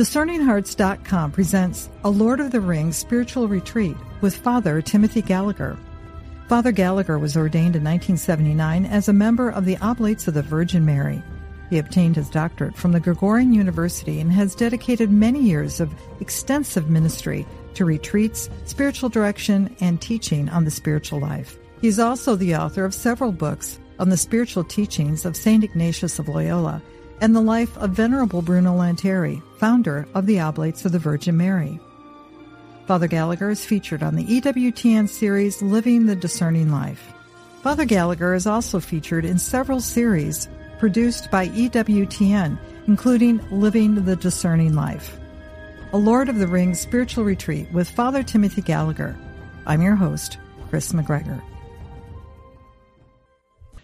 DiscerningHearts.com presents a Lord of the Rings spiritual retreat with Father Timothy Gallagher. Father Gallagher was ordained in 1979 as a member of the Oblates of the Virgin Mary. He obtained his doctorate from the Gregorian University and has dedicated many years of extensive ministry to retreats, spiritual direction, and teaching on the spiritual life. He is also the author of several books on the spiritual teachings of St. Ignatius of Loyola and the life of Venerable Bruno Lanteri, founder of the Oblates of the Virgin Mary. Father Gallagher is featured on the EWTN series Living the Discerning Life. Father Gallagher is also featured in several series produced by EWTN, including Living the Discerning Life. A Lord of the Rings spiritual retreat with Father Timothy Gallagher. I'm your host, Kris McGregor.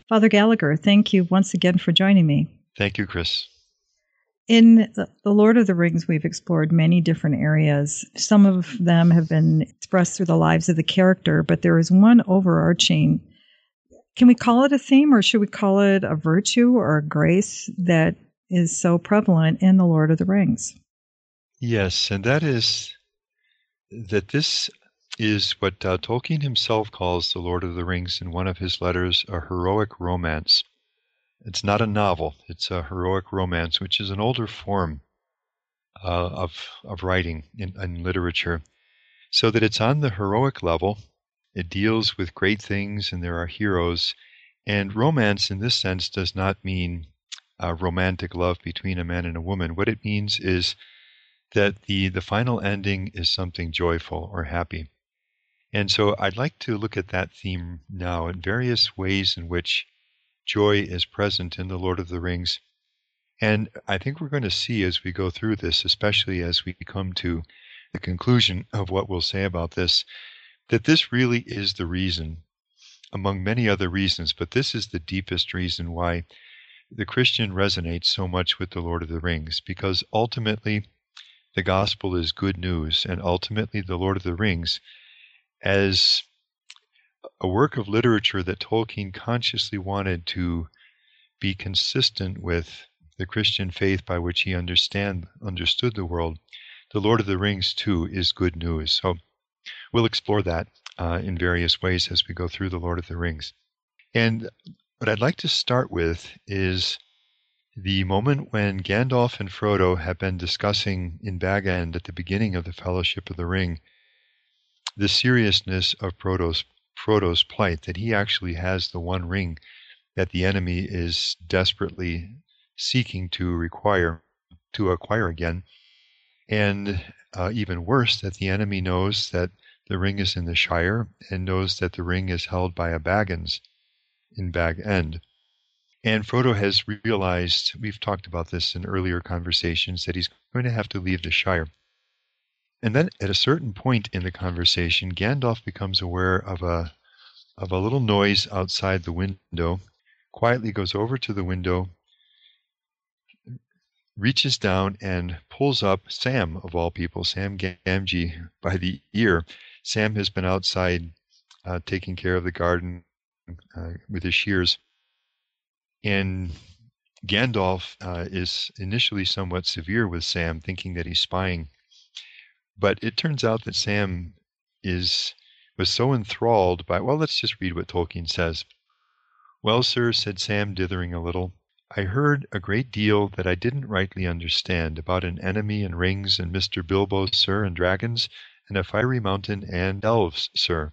Father Gallagher, thank you once again for joining me. Thank you, Kris. In The Lord of the Rings, we've explored many different areas. Some of them have been expressed through the lives of the character, but there is one overarching. Can we call it a theme, or should we call it a virtue or a grace that is so prevalent in The Lord of the Rings? Yes, and that is that this is what uh, Tolkien himself calls The Lord of the Rings in one of his letters a heroic romance. It's not a novel, it's a heroic romance, which is an older form uh, of, of writing in, in literature. So that it's on the heroic level, it deals with great things and there are heroes. And romance, in this sense, does not mean uh, romantic love between a man and a woman. What it means is that the, the final ending is something joyful or happy. And so I'd like to look at that theme now in various ways in which joy is present in the Lord of the Rings. And I think we're going to see as we go through this, especially as we come to the conclusion of what we'll say about this, that this really is the reason, among many other reasons, but this is the deepest reason why the Christian resonates so much with the Lord of the Rings, because ultimately the gospel is good news, and ultimately the Lord of the Rings, as a work of literature that Tolkien consciously wanted to be consistent with the Christian faith by which he understand understood the world. The Lord of the Rings too is good news. So we'll explore that uh, in various ways as we go through the Lord of the Rings. And what I'd like to start with is the moment when Gandalf and Frodo have been discussing in Bag End at the beginning of the Fellowship of the Ring the seriousness of Frodo's Frodo's plight, that he actually has the one ring that the enemy is desperately seeking to require to acquire again. And uh, even worse, that the enemy knows that the ring is in the Shire and knows that the ring is held by a Baggins in Bag End. And Frodo has realized, we've talked about this in earlier conversations, that he's going to have to leave the Shire. And then at a certain point in the conversation, Gandalf becomes aware of a of a little noise outside the window, quietly goes over to the window, reaches down and pulls up Sam, of all people, Sam Gamgee, by the ear. Sam has been outside uh, taking care of the garden uh, with his shears. And Gandalf uh, is initially somewhat severe with Sam, thinking that he's spying but it turns out that Sam is was so enthralled by well, let's just read what Tolkien says. Well, sir, said Sam, dithering a little, I heard a great deal that I didn't rightly understand about an enemy and rings and Mr. Bilbo, sir, and dragons, and a fiery mountain and elves, sir.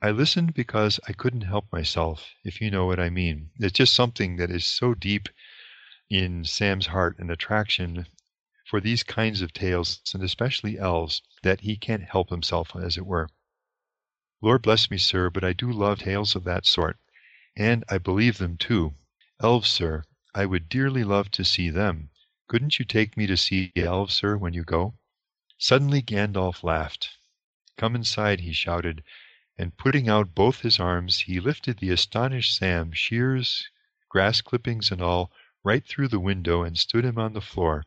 I listened because I couldn't help myself, if you know what I mean. It's just something that is so deep in Sam's heart, an attraction for these kinds of tales, and especially elves, that he can't help himself, as it were. Lord bless me, sir, but I do love tales of that sort, and I believe them too. Elves, sir, I would dearly love to see them. Couldn't you take me to see elves, sir, when you go? Suddenly Gandalf laughed. Come inside, he shouted, and putting out both his arms, he lifted the astonished Sam, shears, grass clippings, and all, right through the window and stood him on the floor.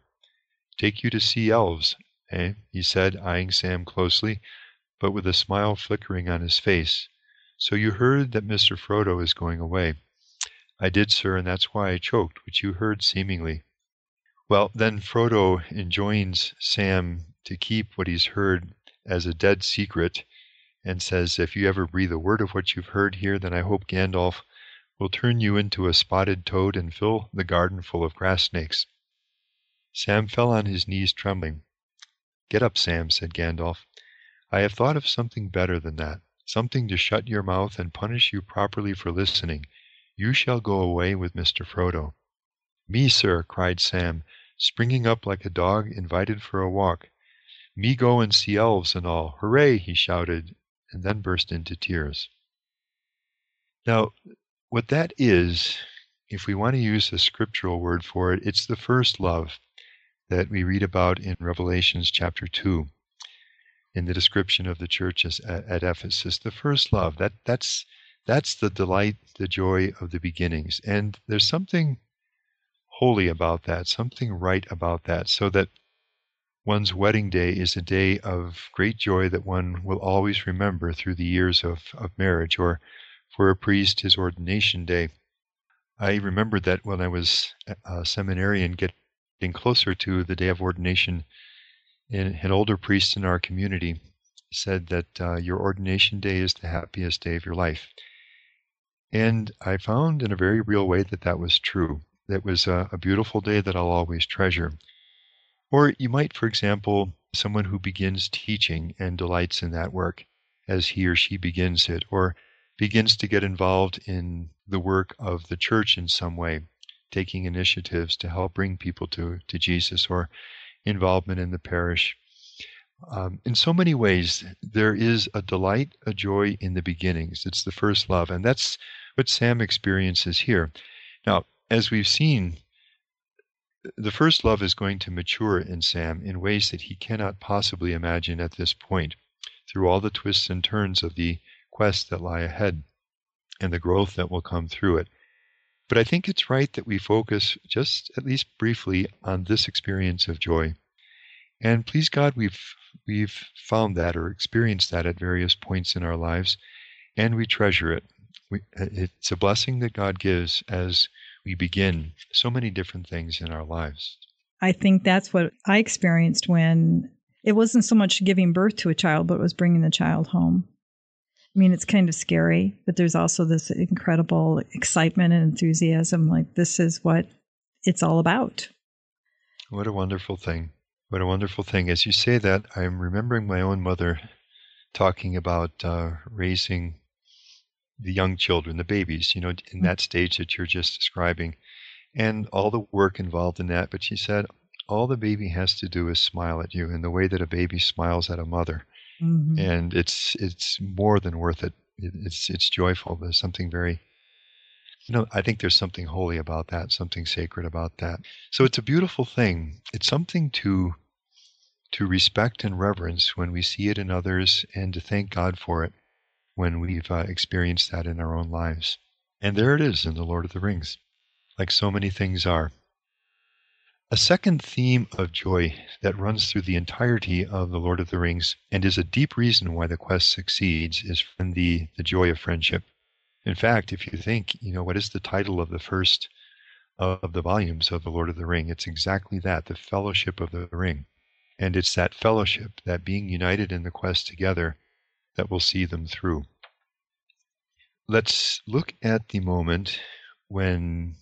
Take you to see elves, eh? he said, eyeing Sam closely, but with a smile flickering on his face. So you heard that Mr. Frodo is going away. I did, sir, and that's why I choked, which you heard seemingly. Well, then Frodo enjoins Sam to keep what he's heard as a dead secret and says, If you ever breathe a word of what you've heard here, then I hope Gandalf will turn you into a spotted toad and fill the garden full of grass snakes. Sam fell on his knees trembling. Get up, Sam, said Gandalf. I have thought of something better than that, something to shut your mouth and punish you properly for listening. You shall go away with Mr. Frodo. Me, sir, cried Sam, springing up like a dog invited for a walk. Me go and see elves and all. Hooray! he shouted, and then burst into tears. Now, what that is, if we want to use a scriptural word for it, it's the first love that we read about in Revelations chapter 2 in the description of the churches at, Ephesus. The first love, that, that's, that's the delight, the joy of the beginnings. And there's something holy about that, something right about that, so that one's wedding day is a day of great joy that one will always remember through the years of, of marriage, or for a priest, his ordination day. I remembered that when I was a seminarian, get, getting closer to the day of ordination, an older priest in our community said that uh, your ordination day is the happiest day of your life. And I found in a very real way that that was true. That was a, a beautiful day that I'll always treasure. Or you might, for example, someone who begins teaching and delights in that work as he or she begins it, or begins to get involved in the work of the church in some way, taking initiatives to help bring people to, to Jesus or involvement in the parish. Um, in so many ways, there is a delight, a joy in the beginnings. It's the first love, and that's what Sam experiences here. Now, as we've seen, the first love is going to mature in Sam in ways that he cannot possibly imagine at this point, through all the twists and turns of the quest that lie ahead and the growth that will come through it. But I think it's right that we focus just at least briefly on this experience of joy. And please God, we've we've found that or experienced that at various points in our lives, and we treasure it. We, it's a blessing that God gives as we begin so many different things in our lives. I think that's what I experienced when it wasn't so much giving birth to a child, but it was bringing the child home. I mean, it's kind of scary, but there's also this incredible excitement and enthusiasm. Like, this is what it's all about. What a wonderful thing. What a wonderful thing. As you say that, I'm remembering my own mother talking about uh, raising the young children, the babies, you know, in mm. that stage that you're just describing, and all the work involved in that. But she said, all the baby has to do is smile at you in the way that a baby smiles at a mother mm-hmm. and it's it's more than worth it. it. It's it's joyful. There's something very you know, I think there's something holy about that, something sacred about that. So it's a beautiful thing. It's something to to respect and reverence when we see it in others and to thank God for it when we've uh, experienced that in our own lives. And there it is in The Lord of the Rings, like so many things are. A second theme of joy that runs through the entirety of The Lord of the Rings and is a deep reason why the quest succeeds is from the, the joy of friendship. In fact, if you think, you know, what is the title of the first of the volumes of The Lord of the Ring? It's exactly that, the fellowship of the ring. And it's that fellowship, that being united in the quest together, that will see them through. Let's look at the moment when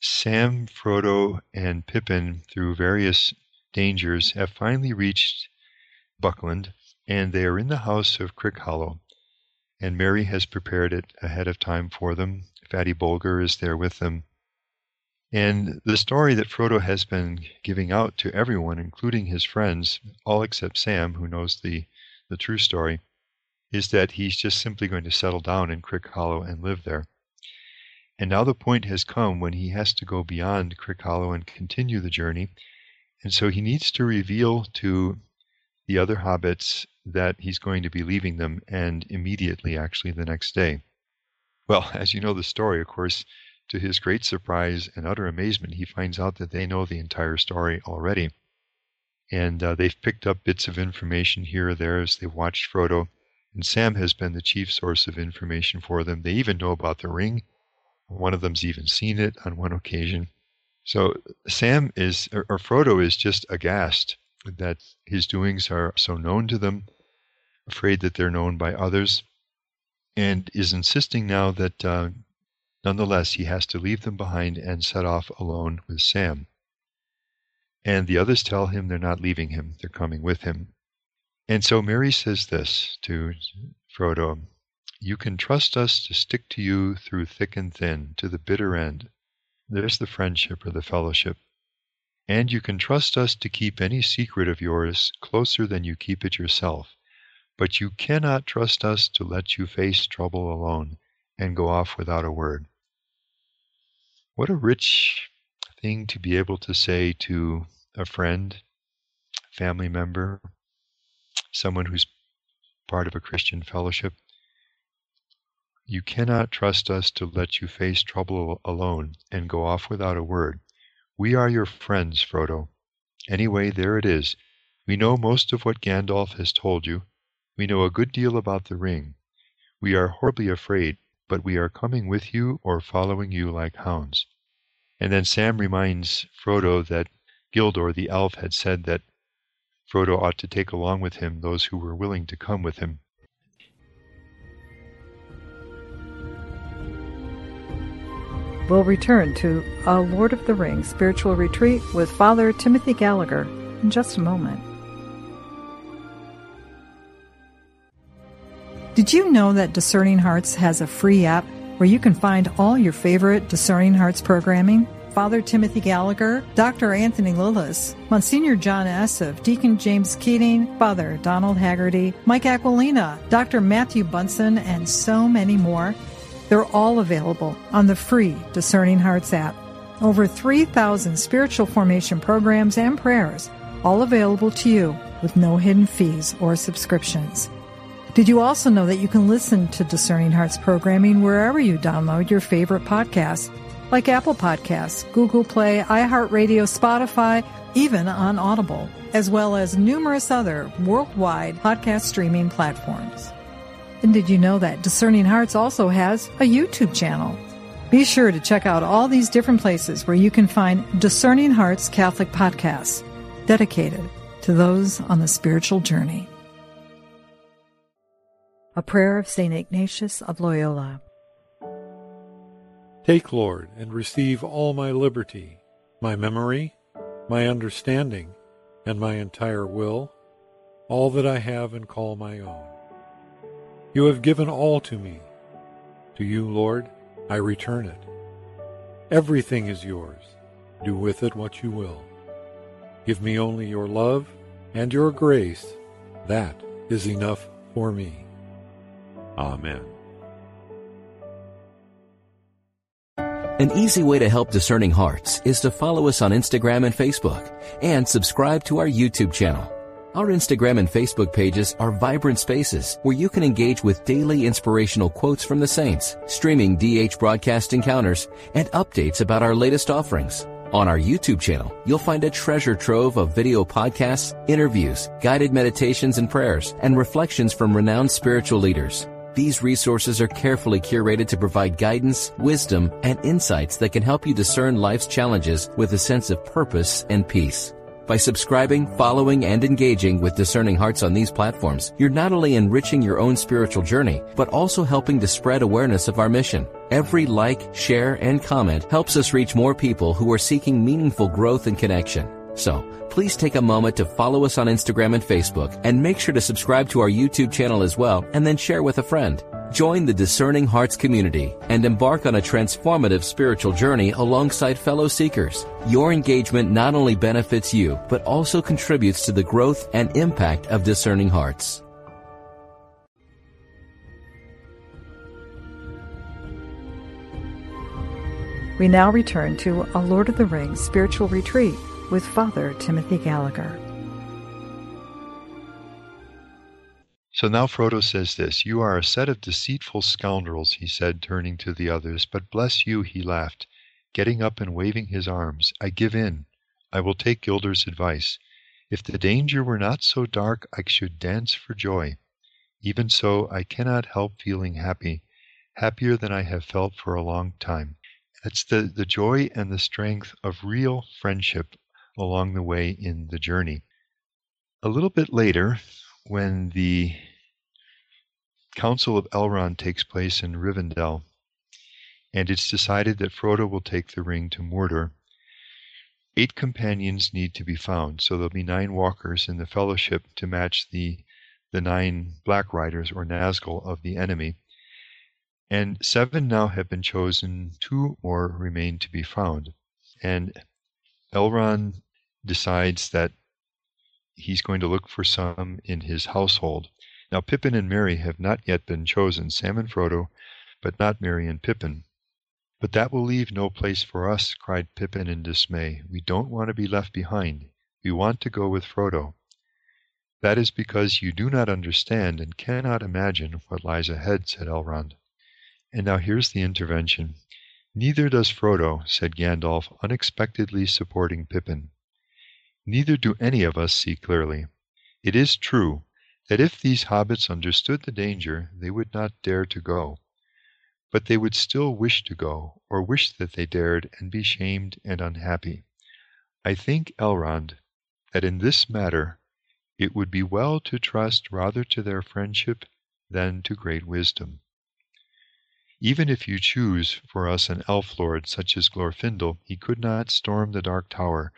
Sam, Frodo, and Pippin, through various dangers, have finally reached Buckland, and they are in the house of Crickhollow. And Merry has prepared it ahead of time for them. Fatty Bolger is there with them. And the story that Frodo has been giving out to everyone, including his friends, all except Sam, who knows the, the true story, is that he's just simply going to settle down in Crickhollow and live there. And now the point has come when he has to go beyond Crickhollow and continue the journey. And so he needs to reveal to the other hobbits that he's going to be leaving them, and immediately, actually, the next day. Well, as you know the story, of course, to his great surprise and utter amazement, he finds out that they know the entire story already. And uh, they've picked up bits of information here or there as they've watched Frodo. And Sam has been the chief source of information for them. They even know about the ring one of them's even seen it on one occasion. So Sam is, or, Frodo is just aghast that his doings are so known to them, afraid that they're known by others, and is insisting now that uh, nonetheless he has to leave them behind and set off alone with Sam. And the others tell him they're not leaving him, they're coming with him. And so Merry says this to Frodo You can trust us to stick to you through thick and thin, to the bitter end. There's the friendship or the fellowship. And you can trust us to keep any secret of yours closer than you keep it yourself. But you cannot trust us to let you face trouble alone and go off without a word. What a rich thing to be able to say to a friend, family member, someone who's part of a Christian fellowship. You cannot trust us to let you face trouble alone and go off without a word. We are your friends, Frodo. Anyway, there it is. We know most of what Gandalf has told you. We know a good deal about the ring. We are horribly afraid, but we are coming with you or following you like hounds. And then Sam reminds Frodo that Gildor the elf had said that Frodo ought to take along with him those who were willing to come with him. We'll return to a Lord of the Rings spiritual retreat with Father Timothy Gallagher in just a moment. Did you know that Discerning Hearts has a free app where you can find all your favorite Discerning Hearts programming? Father Timothy Gallagher, Dr. Anthony Lilles, Monsignor John Esseff, Deacon James Keating, Father Donald Haggerty, Mike Aquilina, Dr. Matthew Bunson, and so many more they're all available on the free Discerning Hearts app. Over 3,000 spiritual formation programs and prayers, all available to you with no hidden fees or subscriptions. Did you also know that you can listen to Discerning Hearts programming wherever you download your favorite podcasts, like Apple Podcasts, Google Play, iHeartRadio, Spotify, even on Audible, as well as numerous other worldwide podcast streaming platforms. And did you know that Discerning Hearts also has a YouTube channel? Be sure to check out all these different places where you can find Discerning Hearts Catholic podcasts dedicated to those on the spiritual journey. A prayer of St. Ignatius of Loyola. Take, Lord, and receive all my liberty, my memory, my understanding, and my entire will, all that I have and call my own you have given all to me. To you, Lord, I return it. Everything is yours. Do with it what you will. Give me only your love and your grace. That is enough for me. Amen. An easy way to help discerning hearts is to follow us on Instagram and Facebook and subscribe to our YouTube channel. Our Instagram and Facebook pages are vibrant spaces where you can engage with daily inspirational quotes from the saints, streaming DH broadcast encounters, and updates about our latest offerings. On our YouTube channel, you'll find a treasure trove of video podcasts, interviews, guided meditations and prayers, and reflections from renowned spiritual leaders. These resources are carefully curated to provide guidance, wisdom, and insights that can help you discern life's challenges with a sense of purpose and peace. By subscribing, following, and engaging with Discerning Hearts on these platforms, you're not only enriching your own spiritual journey, but also helping to spread awareness of our mission. Every like, share, and comment helps us reach more people who are seeking meaningful growth and connection. So, please take a moment to follow us on Instagram and Facebook, and make sure to subscribe to our YouTube channel as well, and then share with a friend. Join the Discerning Hearts community and embark on a transformative spiritual journey alongside fellow seekers. Your engagement not only benefits you, but also contributes to the growth and impact of Discerning Hearts. We now return to a Lord of the Rings spiritual retreat with Father Timothy Gallagher. So now Frodo says this You are a set of deceitful scoundrels, he said, turning to the others. But bless you, he laughed, getting up and waving his arms. I give in. I will take Gildor's advice. If the danger were not so dark, I should dance for joy. Even so, I cannot help feeling happy, happier than I have felt for a long time. That's the, the joy and the strength of real friendship along the way in the journey. A little bit later, when the Council of Elrond takes place in Rivendell, and it's decided that Frodo will take the ring to Mordor, eight companions need to be found. So there'll be nine walkers in the fellowship to match the the nine black riders or Nazgul of the enemy. And seven now have been chosen, two more remain to be found. And Elrond decides that he's going to look for some in his household. Now, Pippin and Merry have not yet been chosen, Sam and Frodo, but not Merry and Pippin. But that will leave no place for us, cried Pippin in dismay. We don't want to be left behind. We want to go with Frodo. That is because you do not understand and cannot imagine what lies ahead, said Elrond. And now here's the intervention. Neither does Frodo, said Gandalf, unexpectedly supporting Pippin. Neither do any of us see clearly. It is true that if these hobbits understood the danger, they would not dare to go. But they would still wish to go, or wish that they dared, and be shamed and unhappy. I think, Elrond, that in this matter it would be well to trust rather to their friendship than to great wisdom. Even if you choose for us an elf lord such as Glorfindel, he could not storm the dark tower,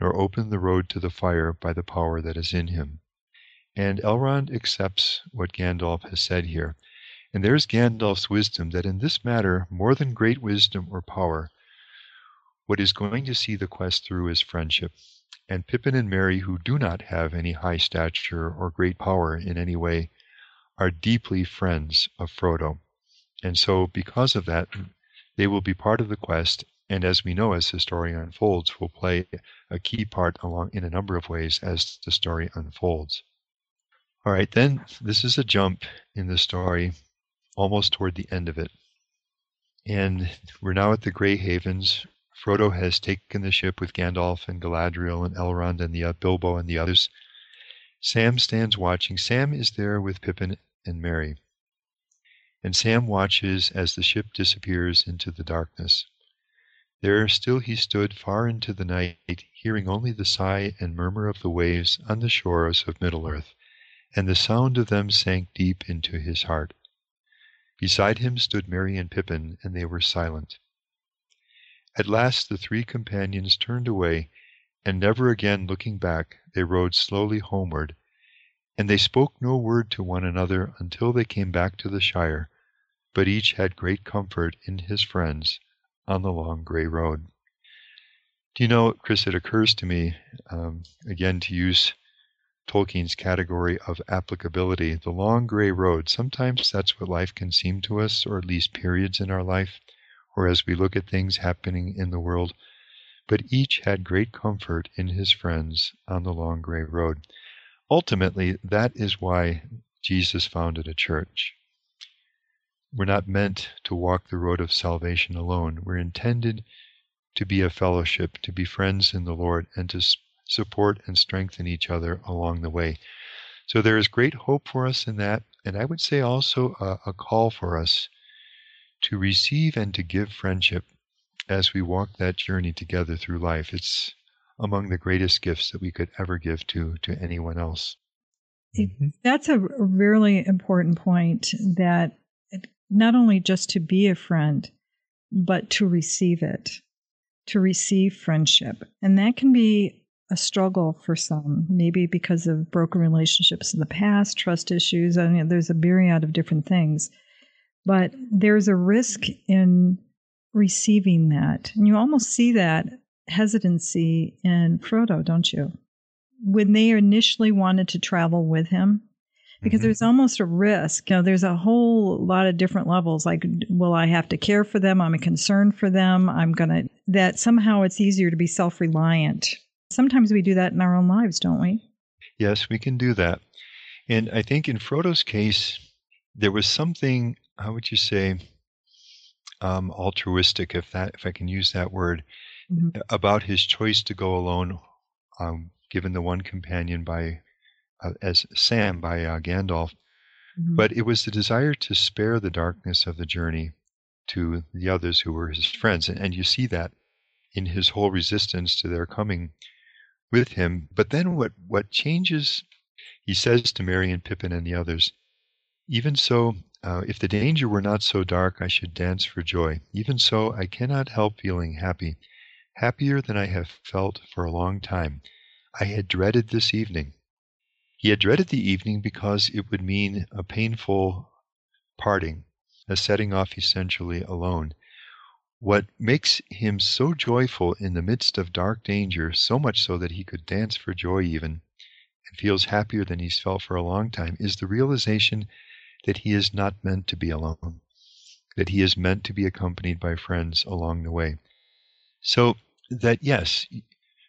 nor open the road to the fire by the power that is in him. And Elrond accepts what Gandalf has said here. And there's Gandalf's wisdom that in this matter, more than great wisdom or power, what is going to see the quest through is friendship and Pippin and Merry, who do not have any high stature or great power in any way, are deeply friends of Frodo. And so, because of that, they will be part of the quest, and as we know as the story unfolds, will play a key part along in a number of ways as the story unfolds. All right, then this is a jump in the story almost toward the end of it. And we're now at the Grey Havens, Frodo has taken the ship with Gandalf and Galadriel and Elrond and the uh, Bilbo and the others. Sam stands watching. Sam is there with Pippin and Merry. And Sam watches as the ship disappears into the darkness. There still he stood far into the night, hearing only the sigh and murmur of the waves on the shores of Middle-earth, and the sound of them sank deep into his heart. Beside him stood Merry and Pippin, and they were silent. At last the three companions turned away, and never again looking back, they rode slowly homeward, and they spoke no word to one another until they came back to the Shire, but each had great comfort in his friends on the long gray road. Do you know, Kris, it occurs to me, um, again, to use Tolkien's category of applicability, the long gray road. Sometimes that's what life can seem to us, or at least periods in our life or as we look at things happening in the world, but each had great comfort in his friends on the long gray road. Ultimately, that is why Jesus founded a church. We're not meant to walk the road of salvation alone. We're intended to be a fellowship, to be friends in the Lord, and to support and strengthen each other along the way. So there is great hope for us in that, and I would say also a, a call for us to receive and to give friendship as we walk that journey together through life. It's among the greatest gifts that we could ever give to to anyone else. That's a really important point that not only just to be a friend, but to receive it, to receive friendship. And that can be a struggle for some, maybe because of broken relationships in the past, trust issues. I mean, there's a myriad of different things. But there's a risk in receiving that. And you almost see that hesitancy in Frodo, don't you? When they initially wanted to travel with him, because mm-hmm. there's almost a risk. You know, there's a whole lot of different levels. Like, will I have to care for them? I'm a concern for them. I'm going to, that somehow it's easier to be self reliant. Sometimes we do that in our own lives, don't we? Yes, we can do that. And I think in Frodo's case, there was something how would you say um, altruistic, if that if I can use that word, mm-hmm. about his choice to go alone, um, given the one companion by uh, as Sam by uh, Gandalf. Mm-hmm. But it was the desire to spare the darkness of the journey, to the others who were his friends. And, and you see that in his whole resistance to their coming with him. But then what, what changes, he says to Merry and Pippin and the others, even so, uh, if the danger were not so dark, I should dance for joy. Even so, I cannot help feeling happy, happier than I have felt for a long time. I had dreaded this evening. He had dreaded the evening because it would mean a painful parting, a setting off essentially alone. What makes him so joyful in the midst of dark danger, so much so that he could dance for joy even, and feels happier than he's felt for a long time, is the realization that he is not meant to be alone, that he is meant to be accompanied by friends along the way. So that, yes,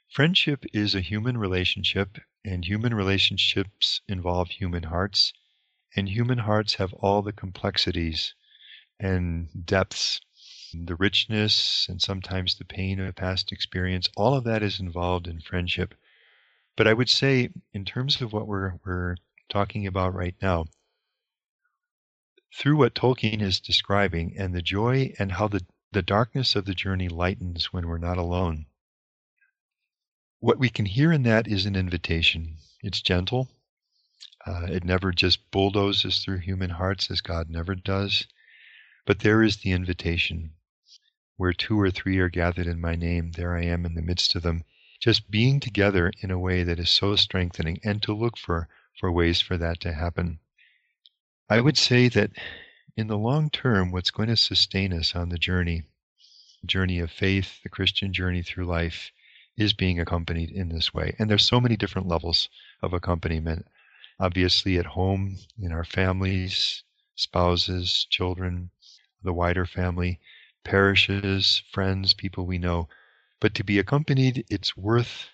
friendship is a human relationship, and human relationships involve human hearts, and human hearts have all the complexities and depths the richness and sometimes the pain of a past experience, all of that is involved in friendship. But I would say, in terms of what we're, we're talking about right now, through what Tolkien is describing and the joy and how the, the darkness of the journey lightens when we're not alone, what we can hear in that is an invitation. It's gentle. Uh, it never just bulldozes through human hearts as God never does. But there is the invitation. Where two or three are gathered in my name, there I am in the midst of them. Just being together in a way that is so strengthening and to look for, for ways for that to happen. I would say that in the long term, what's going to sustain us on the journey, journey of faith, the Christian journey through life, is being accompanied in this way. And there's so many different levels of accompaniment. Obviously, at home, in our families, spouses, children, the wider family, parishes, friends, people we know. But to be accompanied, it's worth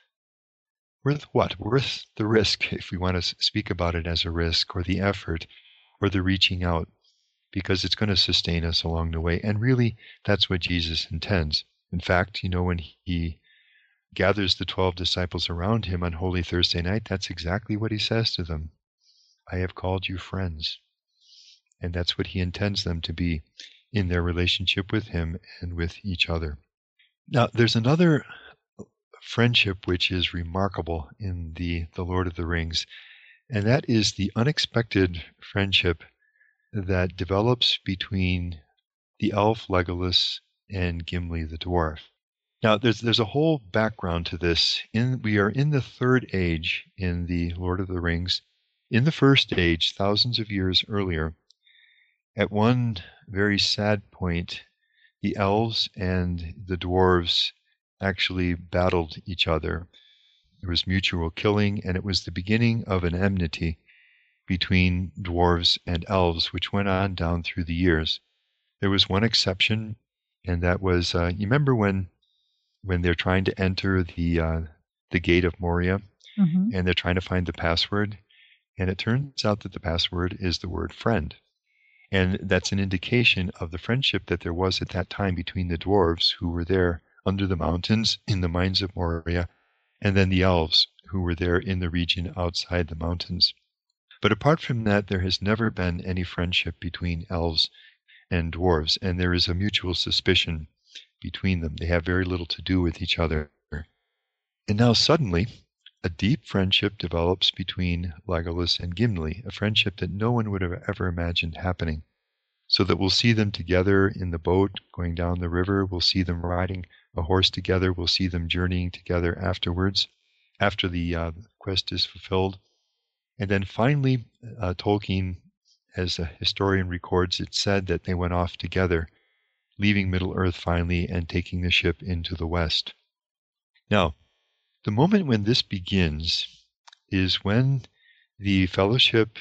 worth what? Worth the risk, if we want to speak about it as a risk, or the effort, or the reaching out, because it's going to sustain us along the way. And really, that's what Jesus intends. In fact, you know, when he gathers the 12 disciples around him on Holy Thursday night, that's exactly what he says to them I have called you friends. And that's what he intends them to be in their relationship with Him and with each other. Now, there's another friendship which is remarkable in the, the Lord of the Rings, and that is the unexpected friendship that develops between the elf Legolas and Gimli the dwarf. Now, there's there's a whole background to this. In we are in the third age in the Lord of the Rings. In the first age, thousands of years earlier, at one very sad point, the elves and the dwarves actually battled each other. There was mutual killing, and it was the beginning of an enmity between dwarves and elves, which went on down through the years. There was one exception, and that was uh, you remember when when they're trying to enter the uh, the gate of Moria, mm-hmm. and they're trying to find the password, and it turns out that the password is the word friend. And that's an indication of the friendship that there was at that time between the dwarves who were there under the mountains in the mines of Moria, and then the elves who were there in the region outside the mountains. But apart from that, there has never been any friendship between elves and dwarves, and there is a mutual suspicion between them. They have very little to do with each other. And now suddenly, a deep friendship develops between Legolas and Gimli, a friendship that no one would have ever imagined happening. So that we'll see them together in the boat going down the river, we'll see them riding a horse together, we'll see them journeying together afterwards, after the uh, quest is fulfilled. And then finally, uh, Tolkien, as a historian records, it said that they went off together, leaving Middle Earth finally and taking the ship into the west. Now, the moment when this begins is when the fellowship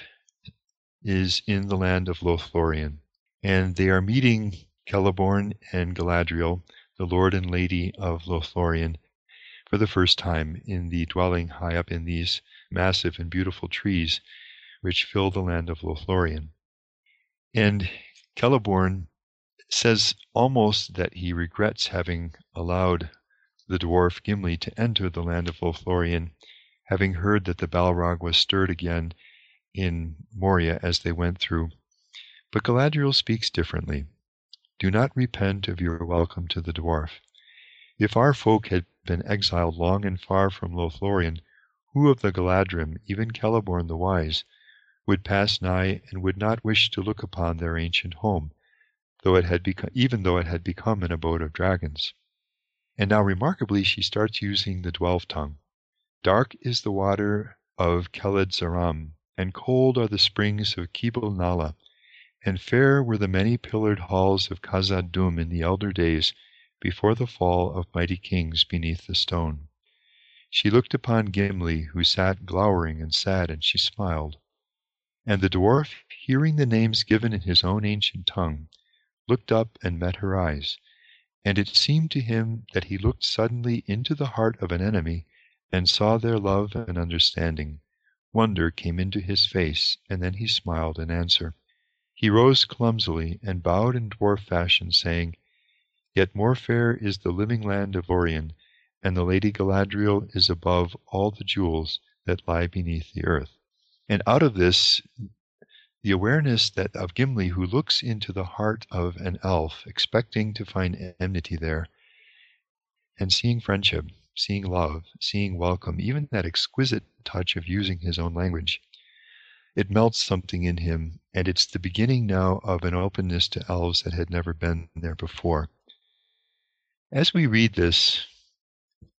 is in the land of Lothlorien, and they are meeting Celeborn and Galadriel, the lord and lady of Lothlorien, for the first time in the dwelling high up in these massive and beautiful trees which fill the land of Lothlorien. And Celeborn says almost that he regrets having allowed the dwarf Gimli to enter the land of Lothlorien, having heard that the Balrog was stirred again in Moria as they went through. But Galadriel speaks differently. do not repent of your welcome to the dwarf. If our folk had been exiled long and far from Lothlorien, who of the Galadrim, even Celeborn the Wise, would pass nigh and would not wish to look upon their ancient home, though it had even though it had become an abode of dragons? And now, remarkably, she starts using the Dwelf tongue. Dark is the water of Kheled-zâram, and cold are the springs of Kibil-nâla, and fair were the many pillared halls of Khazad Dûm in the elder days, before the fall of mighty kings beneath the stone. She looked upon Gimli, who sat glowering and sad, and she smiled. And the dwarf, hearing the names given in his own ancient tongue, looked up and met her eyes, and it seemed to him that he looked suddenly into the heart of an enemy and saw their love and understanding. Wonder came into his face, and then he smiled in answer. He rose clumsily and bowed in dwarf fashion, saying, Yet more fair is the living land of Lorien and the Lady Galadriel is above all the jewels that lie beneath the earth. And out of this, the awareness that of Gimli who looks into the heart of an elf, expecting to find enmity there, and seeing friendship, seeing love, seeing welcome, even that exquisite touch of using his own language, it melts something in him, and it's the beginning now of an openness to elves that had never been there before. As we read this,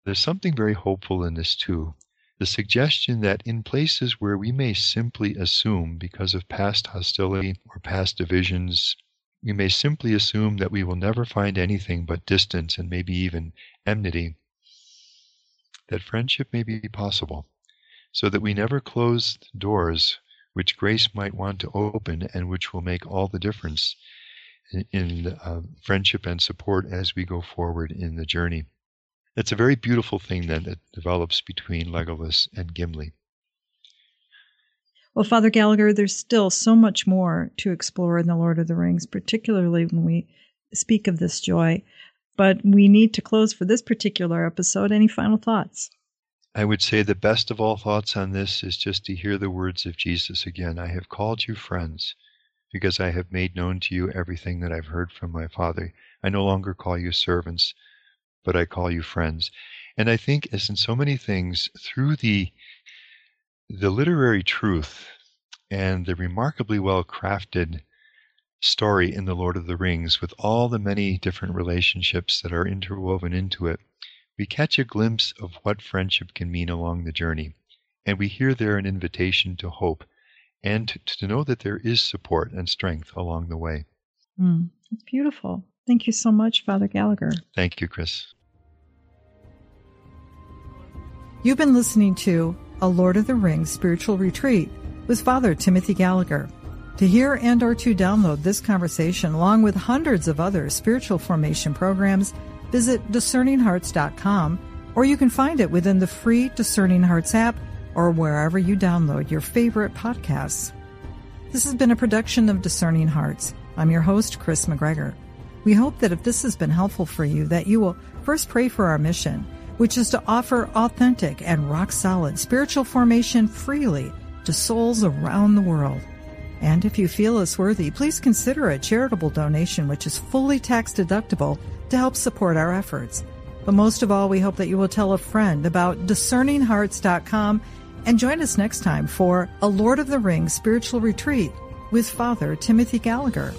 there's something very hopeful in this too. The suggestion that in places where we may simply assume, because of past hostility or past divisions, we may simply assume that we will never find anything but distance and maybe even enmity, that friendship may be possible, so that we never close doors which grace might want to open and which will make all the difference in, in uh, friendship and support as we go forward in the journey. It's a very beautiful thing then that develops between Legolas and Gimli. Well, Father Gallagher, there's still so much more to explore in The Lord of the Rings, particularly when we speak of this joy. But we need to close for this particular episode. Any final thoughts? I would say the best of all thoughts on this is just to hear the words of Jesus again. I have called you friends because I have made known to you everything that I've heard from my Father. I no longer call you servants, but I call you friends. And I think, as in so many things, through the the literary truth and the remarkably well crafted story in The Lord of the Rings, with all the many different relationships that are interwoven into it, we catch a glimpse of what friendship can mean along the journey. And we hear there an invitation to hope and to, to know that there is support and strength along the way. Mm, it's beautiful. Thank you so much, Father Gallagher. Thank you, Kris. You've been listening to A Lord of the Rings Spiritual Retreat with Father Timothy Gallagher. To hear and or to download this conversation along with hundreds of other spiritual formation programs, visit discerninghearts.com or you can find it within the free Discerning Hearts app or wherever you download your favorite podcasts. This has been a production of Discerning Hearts. I'm your host, Kris McGregor. We hope that if this has been helpful for you, that you will first pray for our mission – which is to offer authentic and rock solid spiritual formation freely to souls around the world. And if you feel it's worthy, please consider a charitable donation which is fully tax deductible to help support our efforts. But most of all, we hope that you will tell a friend about discerninghearts.com and join us next time for a Lord of the Rings spiritual retreat with Father Timothy Gallagher.